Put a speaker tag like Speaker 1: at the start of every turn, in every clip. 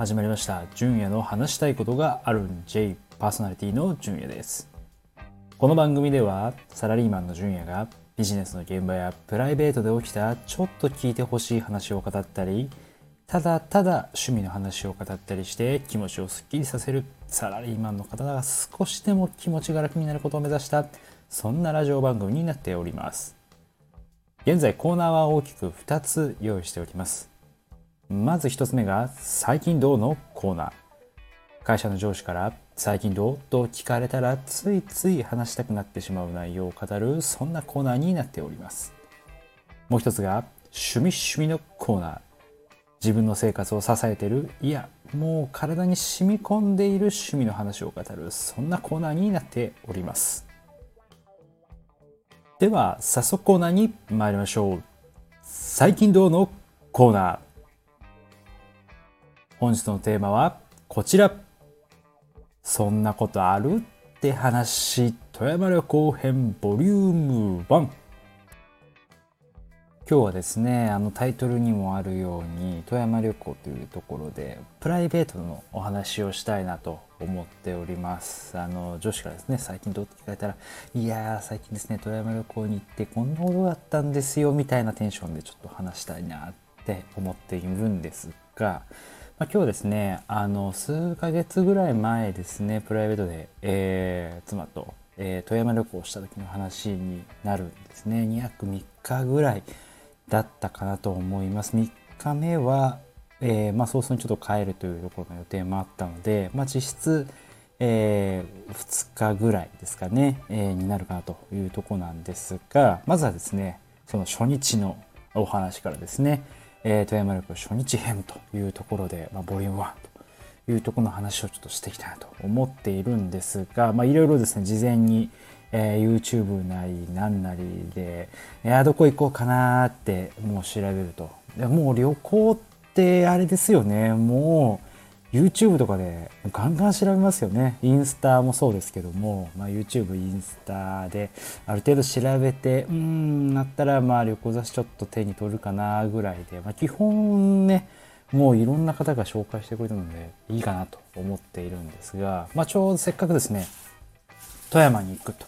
Speaker 1: 始まりました。純也の話したいことがあるん。J パーソナリティの純也です。この番組ではサラリーマンの純也がビジネスの現場やプライベートで起きたちょっと聞いてほしい話を語ったりただただ趣味の話を語ったりして気持ちをすっきりさせるサラリーマンの方が少しでも気持ちが楽になることを目指したそんなラジオ番組になっております。現在コーナーは大きく2つ用意しております。まず1つ目が最近どうのコーナー。会社の上司から最近どうと聞かれたらついつい話したくなってしまう内容を語るそんなコーナーになっております。もう一つが趣味趣味のコーナー。自分の生活を支えてる。いやもう体に染み込んでいる趣味の話を語るそんなコーナーになっております。では早速コーナーに参りましょう。最近どうのコーナー。本日のテーマはこちら。そんなことあるって話富山旅行編ボリューム1今日はですねあのタイトルにもあるように富山旅行というところでプライベートのお話をしたいなと思っております。あの女子からですね最近どうって聞かれたらいやー最近ですね富山旅行に行ってこんなことだったんですよみたいなテンションでちょっと話したいなって思っているんですが、まあ、今日ですねあの数ヶ月ぐらい前ですねプライベートで、えー、妻と、えー、富山旅行した時の話になるんですね2泊3日ぐらいだったかなと思います。3日目は、えー、まあ、早々にちょっと帰るというところの予定もあったので、まあ、実質、え、2日ぐらいですかね、え、になるかなというとこなんですが、まずはですね、その初日のお話からですね、えー、富山旅行初日編というところで、まあ、ボリューム1というところの話をちょっとしていきたいなと思っているんですが、まあ、いろいろですね、事前に、えー、YouTube なり何なりで、いや、どこ行こうかなってもう調べると。もう旅行ってあれですよね。もう YouTube とかでガンガン調べますよね。インスタもそうですけども、まあ、YouTube、インスタである程度調べて、うん、なったらまあ旅行雑誌ちょっと手に取るかなぐらいで、まあ、基本ね、もういろんな方が紹介してくれたのでいいかなと思っているんですが、まあ、ちょうどせっかくですね、富山に行くと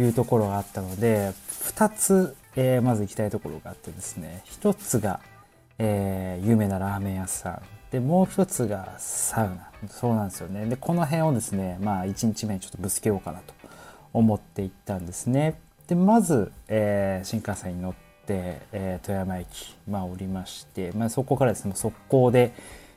Speaker 1: いうところがあったので、2つ、えー、まず行きたいところがあってですね、1つが、えー、有名なラーメン屋さん。で、もう1つがサウナ。そうなんですよね。で、この辺をですね、まあ1日目にちょっとぶつけようかなと思って行ったんですね。で、まず、えー、新幹線に乗って、えー、富山駅、まあ降りまして、まあそこからですね、速攻で、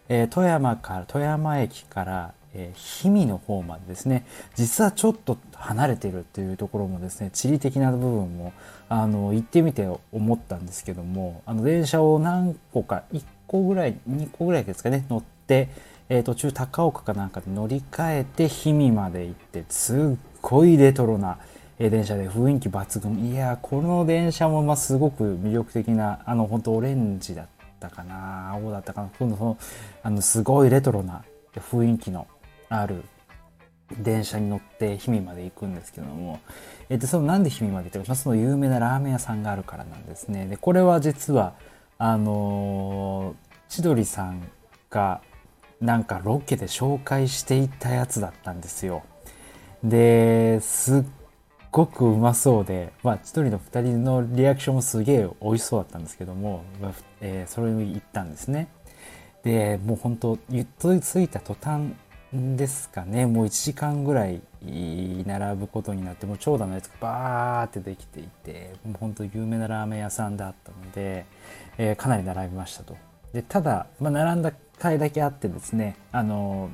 Speaker 1: えー、富山から、富山駅から、えー、氷見の方までですね。実はちょっと離れてるっていうところもですね地理的な部分もあの行ってみて思ったんですけどもあの電車を何個か1個ぐらい2個ぐらいですかね乗って、えー、途中高岡かなんかで乗り換えて氷見まで行ってすっごいレトロな電車で雰囲気抜群。いやこの電車もまあすごく魅力的なあの本当オレンジだったかな青だったかな今度そのあのすごいレトロな雰囲気のある電車に乗って氷見まで行くんですけども、えっと、そのなんで氷見まで行ったか、その有名なラーメン屋さんがあるからなんですね。で、これは実は、あのー、千鳥さんがなんかロケで紹介していたやつだったんですよ。で、すっごくうまそうで、まあ、千鳥の2人のリアクションもすげえ美味しそうだったんですけども、えー、それに行ったんですね。で、もう本当、ゆっとついた途端、ですかね。もう1時間ぐらい並ぶことになってもう長蛇のやつがバーってできていてもう本当有名なラーメン屋さんだったので、えー、かなり並びましたと。でただ、まあ、並んだ回だけあってですねあの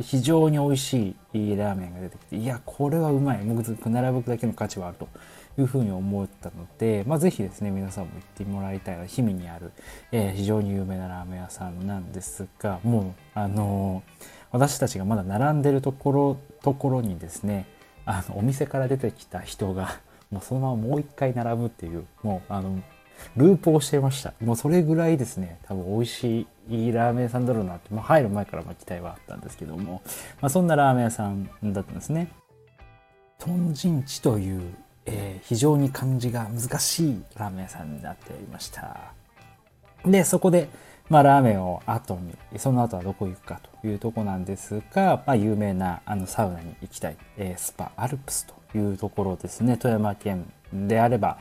Speaker 1: 非常に美味しいラーメンが出てきていやこれはうまい。もう並ぶだけの価値はあると。いうふうに思ったので、まあ、ぜひですね皆さんも行ってもらいたいのは氷見にある、えー、非常に有名なラーメン屋さんなんですがもうあのー私たちがまだ並んでるところところにですねあのお店から出てきた人がもうそのままもう一回並ぶっていうもうあのループをしていました。もうそれぐらいですね多分美味しいラーメン屋さんだろうなって、まあ、入る前からま期待はあったんですけども、まあ、そんなラーメン屋さんだったんですね。豚陣地という、えー、非常に漢字が難しいラーメン屋さんになっておりました。でそこでまあ、ラーメンを後にその後はどこ行くかというとこなんですが、まあ、有名なあのサウナに行きたい、えー、スパアルプスというところですね。富山県であれば、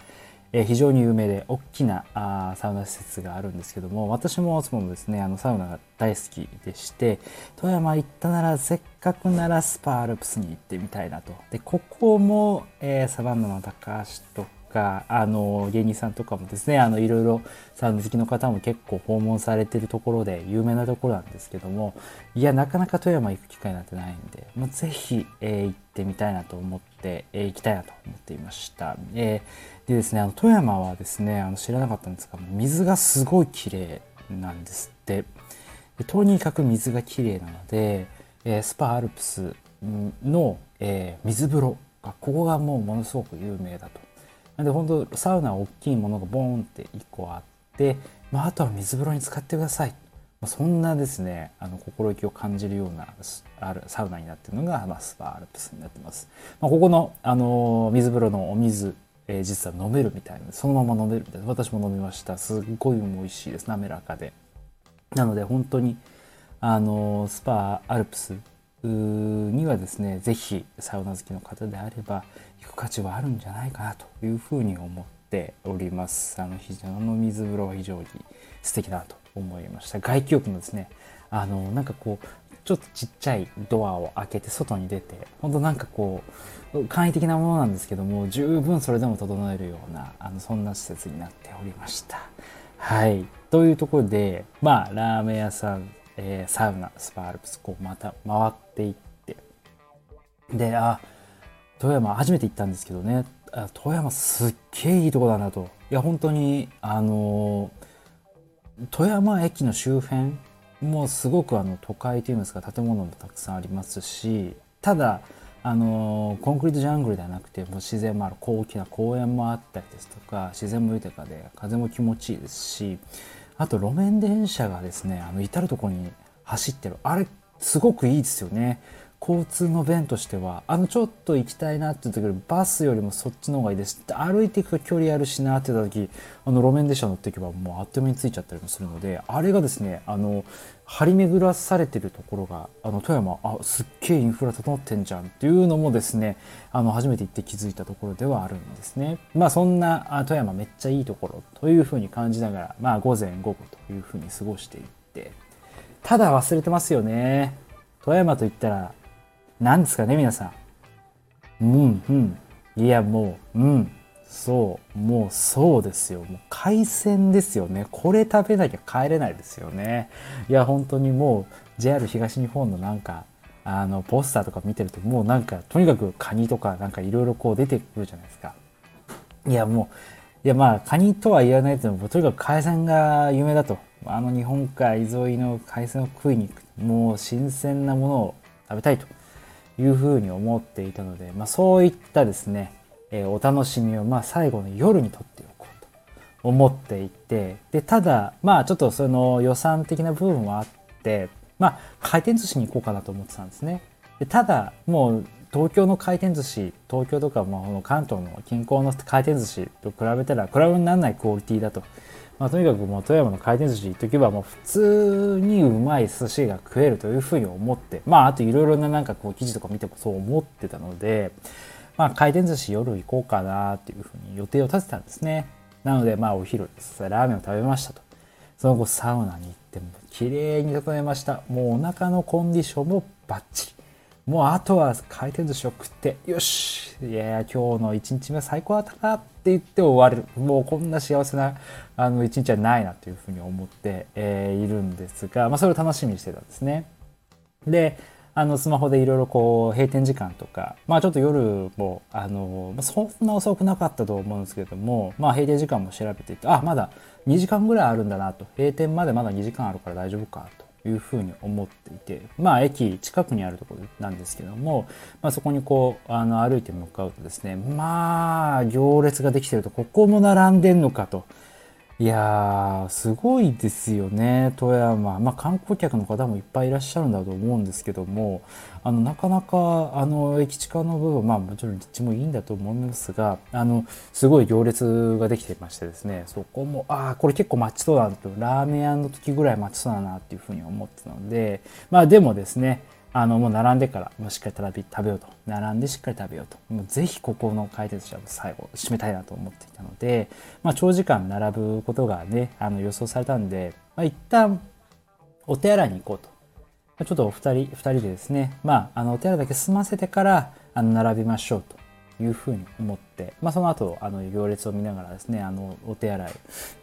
Speaker 1: え非常に有名で大きなあサウナ施設があるんですけども私もいつもですねあのサウナが大好きでして富山行ったならせっかくならスパアルプスに行ってみたいなと。でここも、えー、サバンナの高橋とかあの芸人さんとかもですねあのいろいろサウナ好きの方も結構訪問されてるところで有名なところなんですけどもいやなかなか富山行く機会なんてないんでもうぜひ、えー、行ってみたいなと思って、えー、行きたいなと思っていました。えー、でですねあの富山はですねあの知らなかったんですが水がすごい綺麗なんですってとにかく水が綺麗なので、えー、スパアルプスの、えー、水風呂ここがもうものすごく有名だとなんで本当サウナ大きいものがボーンって1個あって、まあ、あとは水風呂に使ってください。そんなですね、あの心意気を感じるようなあるサウナになっているのが、まあ、スパーアルプスになっています。まあ、ここの、あの水風呂のお水、えー、実は飲めるみたいなそのまま飲めるみたいな私も飲みました。すっごい美味しいです。滑らかで。なので本当に、あのスパーアルプスにはですね、ぜひサウナ好きの方であれば行く価値はあるんじゃないかなというふうに思っております。あの非常の水風呂は非常に素敵だと思いました。外気浴もですね、あのなんかこうちょっとちっちゃいドアを開けて外に出て、本当なんかこう簡易的なものなんですけども、十分それでも整えるようなあのそんな施設になっておりました。はい。というところで、まあラーメン屋さんえー、サウナスパアルプスこうまた回っていってであ富山初めて行ったんですけどね。富山すっげえいいとこだなと。いや本当にあの富山駅の周辺もすごくあの都会といいますか建物もたくさんありますしただあのコンクリートジャングルではなくてもう自然もある大きな公園もあったりですとか自然も豊かで風も気持ちいいですしあと路面電車がですねあの至る所に走ってる。あれすごくいいですよね。交通の便としてはあのちょっと行きたいなって言ってバスよりもそっちの方がいいです。歩いていくと距離あるしなって言った時あの路面電車乗っていけばもうあっという間に着いちゃったりもするのであれがですねあの張り巡らされてるところがあの富山あすっげえインフラ整ってんじゃんっていうのもですねあの初めて行って気づいたところではあるんですね。まあそんな富山めっちゃいいところというふうに感じながらまあ午前午後というふうに過ごしていって。ただ忘れてますよね。富山といったら何ですかね、皆さん。うん、うん。いや、もう、うん。そう、もうそうですよ。もう海鮮ですよね。これ食べなきゃ帰れないですよね。いや、本当にもう JR 東日本のなんか、あの、ポスターとか見てると、もうなんか、とにかくカニとかなんかいろいろこう出てくるじゃないですか。いや、もう、いや、まあ、カニとは言わないけども、とにかく海鮮が有名だと。あの日本海沿いの海鮮を食いに行く。もう新鮮なものを食べたいと。いうふうに思っていたので、まあ、そういったですね、えー、お楽しみをまあ最後の夜にとっておこうと思っていてでただまあちょっとその予算的な部分はあってまあ回転寿司に行こうかなと思ってたんですね。でただもう東京の回転寿司東京とかも関東の近郊の回転寿司と比べたら比べにならないクオリティだとまあ、とにかくもう富山の回転寿司行っとけばもう普通にうまい寿司が食えるというふうに思ってまああといろいろななんかこう記事とか見てもそう思ってたのでまあ回転寿司夜行こうかなっていうふうに予定を立てたんですね。なのでまあお昼です。ラーメンを食べましたと。その後サウナに行っても綺麗に整えました。もうお腹のコンディションもバッチリ。もうあとは回転寿司を食って、よし。いや今日の一日目最高だったな。って言って終わる。もうこんな幸せなあの一日はないなというふうに思って、えー、いるんですが、まあそれを楽しみにしてたんですね。で、あのスマホでいろいろこう閉店時間とか、まあちょっと夜も、あの、そんな遅くなかったと思うんですけれども、まあ閉店時間も調べていて、あ、まだ2時間ぐらいあるんだなと。閉店までまだ2時間あるから大丈夫かと。いうふうに思っていてまあ駅近くにあるところなんですけども、まあ、そこにこうあの歩いて向かうとですねまあ行列ができてるとここも並んでんのかと。いやー、すごいですよね、富山。まあ、観光客の方もいっぱいいらっしゃるんだと思うんですけども、あの、なかなか、あの、駅地下の部分、まあ、もちろん立地もいいんだと思いますが、あの、すごい行列ができていましてですね、そこも、ああ、これ結構待ちそうだなと、ラーメン屋の時ぐらい待ちそうだなっていうふうに思ってたので、まあ、でもですね、あの、もう並んでから、もうしっかり食べ食べようと。並んでしっかり食べようと。もうぜひここの回転寿司は最後、締めたいなと思っていたので、まあ、長時間並ぶことがね、あの、予想されたんで、まあ、一旦、お手洗いに行こうと。ちょっとお二人、二人でですね、まあ、あの、お手洗いだけ済ませてから、あの、並びましょうというふうに思って、まあ、その後、あの、行列を見ながらですね、あの、お手洗い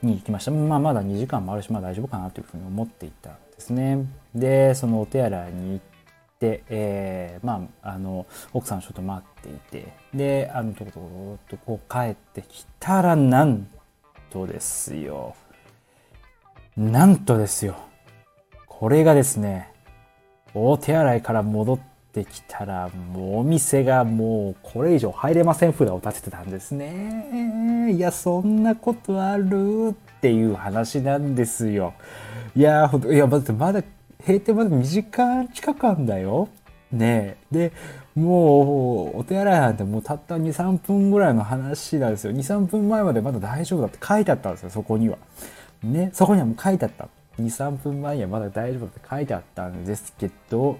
Speaker 1: に行きました。まあ、まだ2時間もあるし、まあ大丈夫かなというふうに思っていたんですね。で、そのお手洗いに行って、えー、まあ、あの、奥さんちょっと待っていて、で、あの、とこととこう帰ってきたら、なんとですよ。なんとですよ。これがですね、お手洗いから戻ってきたら、もうお店がもうこれ以上入れません札を立ててたんですね。いや、そんなことあるっていう話なんですよ。いや、ほんと、いや、まだ、まだ閉店まで2時間近くあんだよ。ねで、もう、お手洗いなんてもうたった2、3分ぐらいの話なんですよ。2、3分前までまだ大丈夫だって書いてあったんですよ、そこには。ね、そこにはもう書いてあった。2、3分前にはまだ大丈夫だって書いてあったんですけど、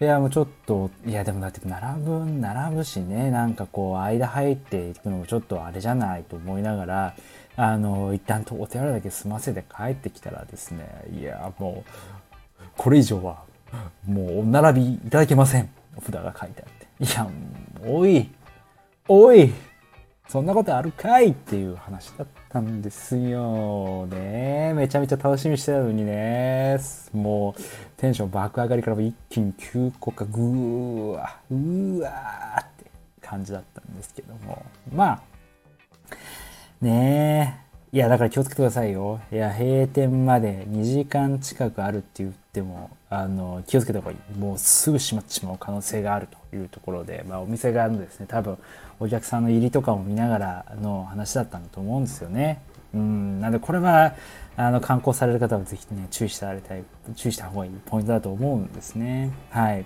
Speaker 1: いや、もうちょっと、いや、でもだって並ぶ、並ぶしね、なんかこう、間入っていくのもちょっとあれじゃないと思いながら、あの、一旦とお手洗いだけ済ませて帰ってきたらですね、いや、もう、これ以上はもうお並びいただけません。札が書いてあって。いや、おい、おい、そんなことあるかいっていう話だったんですよ。ねめちゃめちゃ楽しみしてたのにね。もう、テンション爆上がりから一気に急降下、ぐーわ、うーわーって感じだったんですけども。まあ、ねえ。いや、だから気をつけてくださいよ。いや、閉店まで2時間近くあるって言っても、あの、気をつけた方がいい。もうすぐ閉まってしまう可能性があるというところで、まあ、お店側のですね、多分、お客さんの入りとかも見ながらの話だったんだと思うんですよね。うん、なんでこれは、あの、観光される方はぜひね、注意してられたい、注意した方がいいポイントだと思うんですね。はい。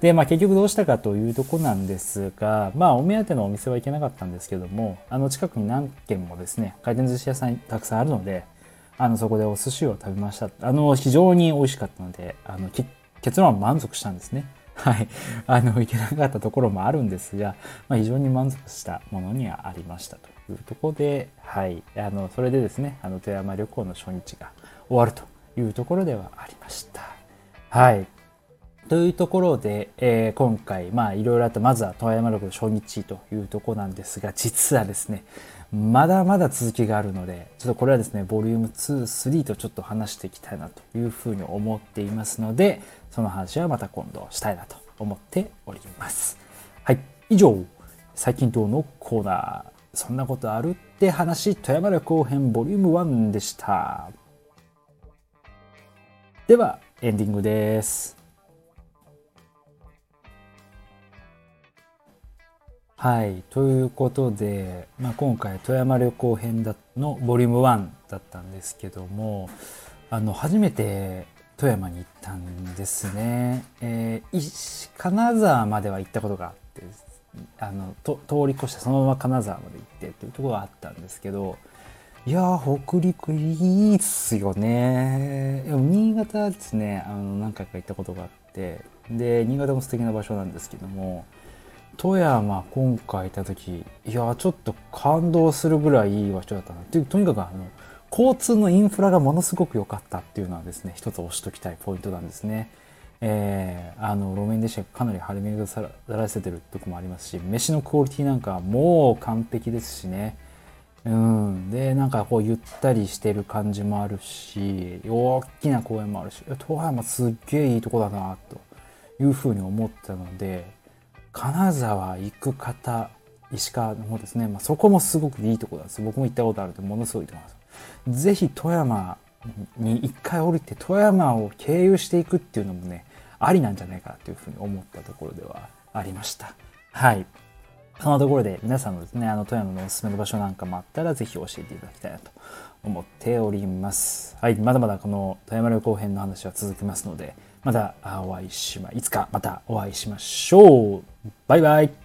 Speaker 1: で、まあ結局どうしたかというとこなんですが、まあお目当てのお店は行けなかったんですけども、あの近くに何軒もですね、回転寿司屋さんたくさんあるので、あのそこでお寿司を食べました。あの非常に美味しかったので、あの結論は満足したんですね。はい。あの、行けなかったところもあるんですが、まあ、非常に満足したものにはありましたというところで、はい。あの、それでですね、あの、富山旅行の初日が終わるというところではありました。はい。というところで、えー、今回、まあいろいろあったまずは富山旅行初日というとこなんですが、実はですね、まだまだ続きがあるので、ちょっとこれはですね、ボリューム2、3とちょっと話していきたいなというふうに思っていますので、その話はまた今度したいなと思っております。はい。以上、最近どうのコーナー、そんなことあるって話、富山旅行編ボリューム1でした。では、エンディングです。はい。ということで、まあ、今回富山旅行編だのボリューム1だったんですけども、あの、初めて富山に行ったんですね。えー、金沢までは行ったことがあって、あの、と通り越してそのまま金沢まで行ってっていうところがあったんですけど、いやー、北陸いいっすよね。でも新潟ですね、あの、何回か行ったことがあって、で、新潟も素敵な場所なんですけども、富山今回行った時いやちょっと感動するぐらいいい場所だったなっていう。とにかくあの交通のインフラがものすごく良かったっていうのはですね一つ押しときたいポイントなんですね。えー、あの路面電車がかなり張り巡らせてるとこもありますし飯のクオリティなんかもう完璧ですしね。うん。でなんかこうゆったりしてる感じもあるし大きな公園もあるし富山すっげえいいとこだなというふうに思ったので金沢行く方石川の方ですね、まあ、そこもすごくいいとこなんです。僕も行ったことあるってものすごいと思います。是非富山に一回降りて富山を経由していくっていうのもねありなんじゃないかなというふうに思ったところではありました。はい。そのところで皆さんのですねあの富山のおすすめの場所なんかもあったら是非教えていただきたいなと思っております。はい。まだまだこの富山旅行編の話は続きますのでまたお会いしま、いつかまたお会いしましょう。バイバイ。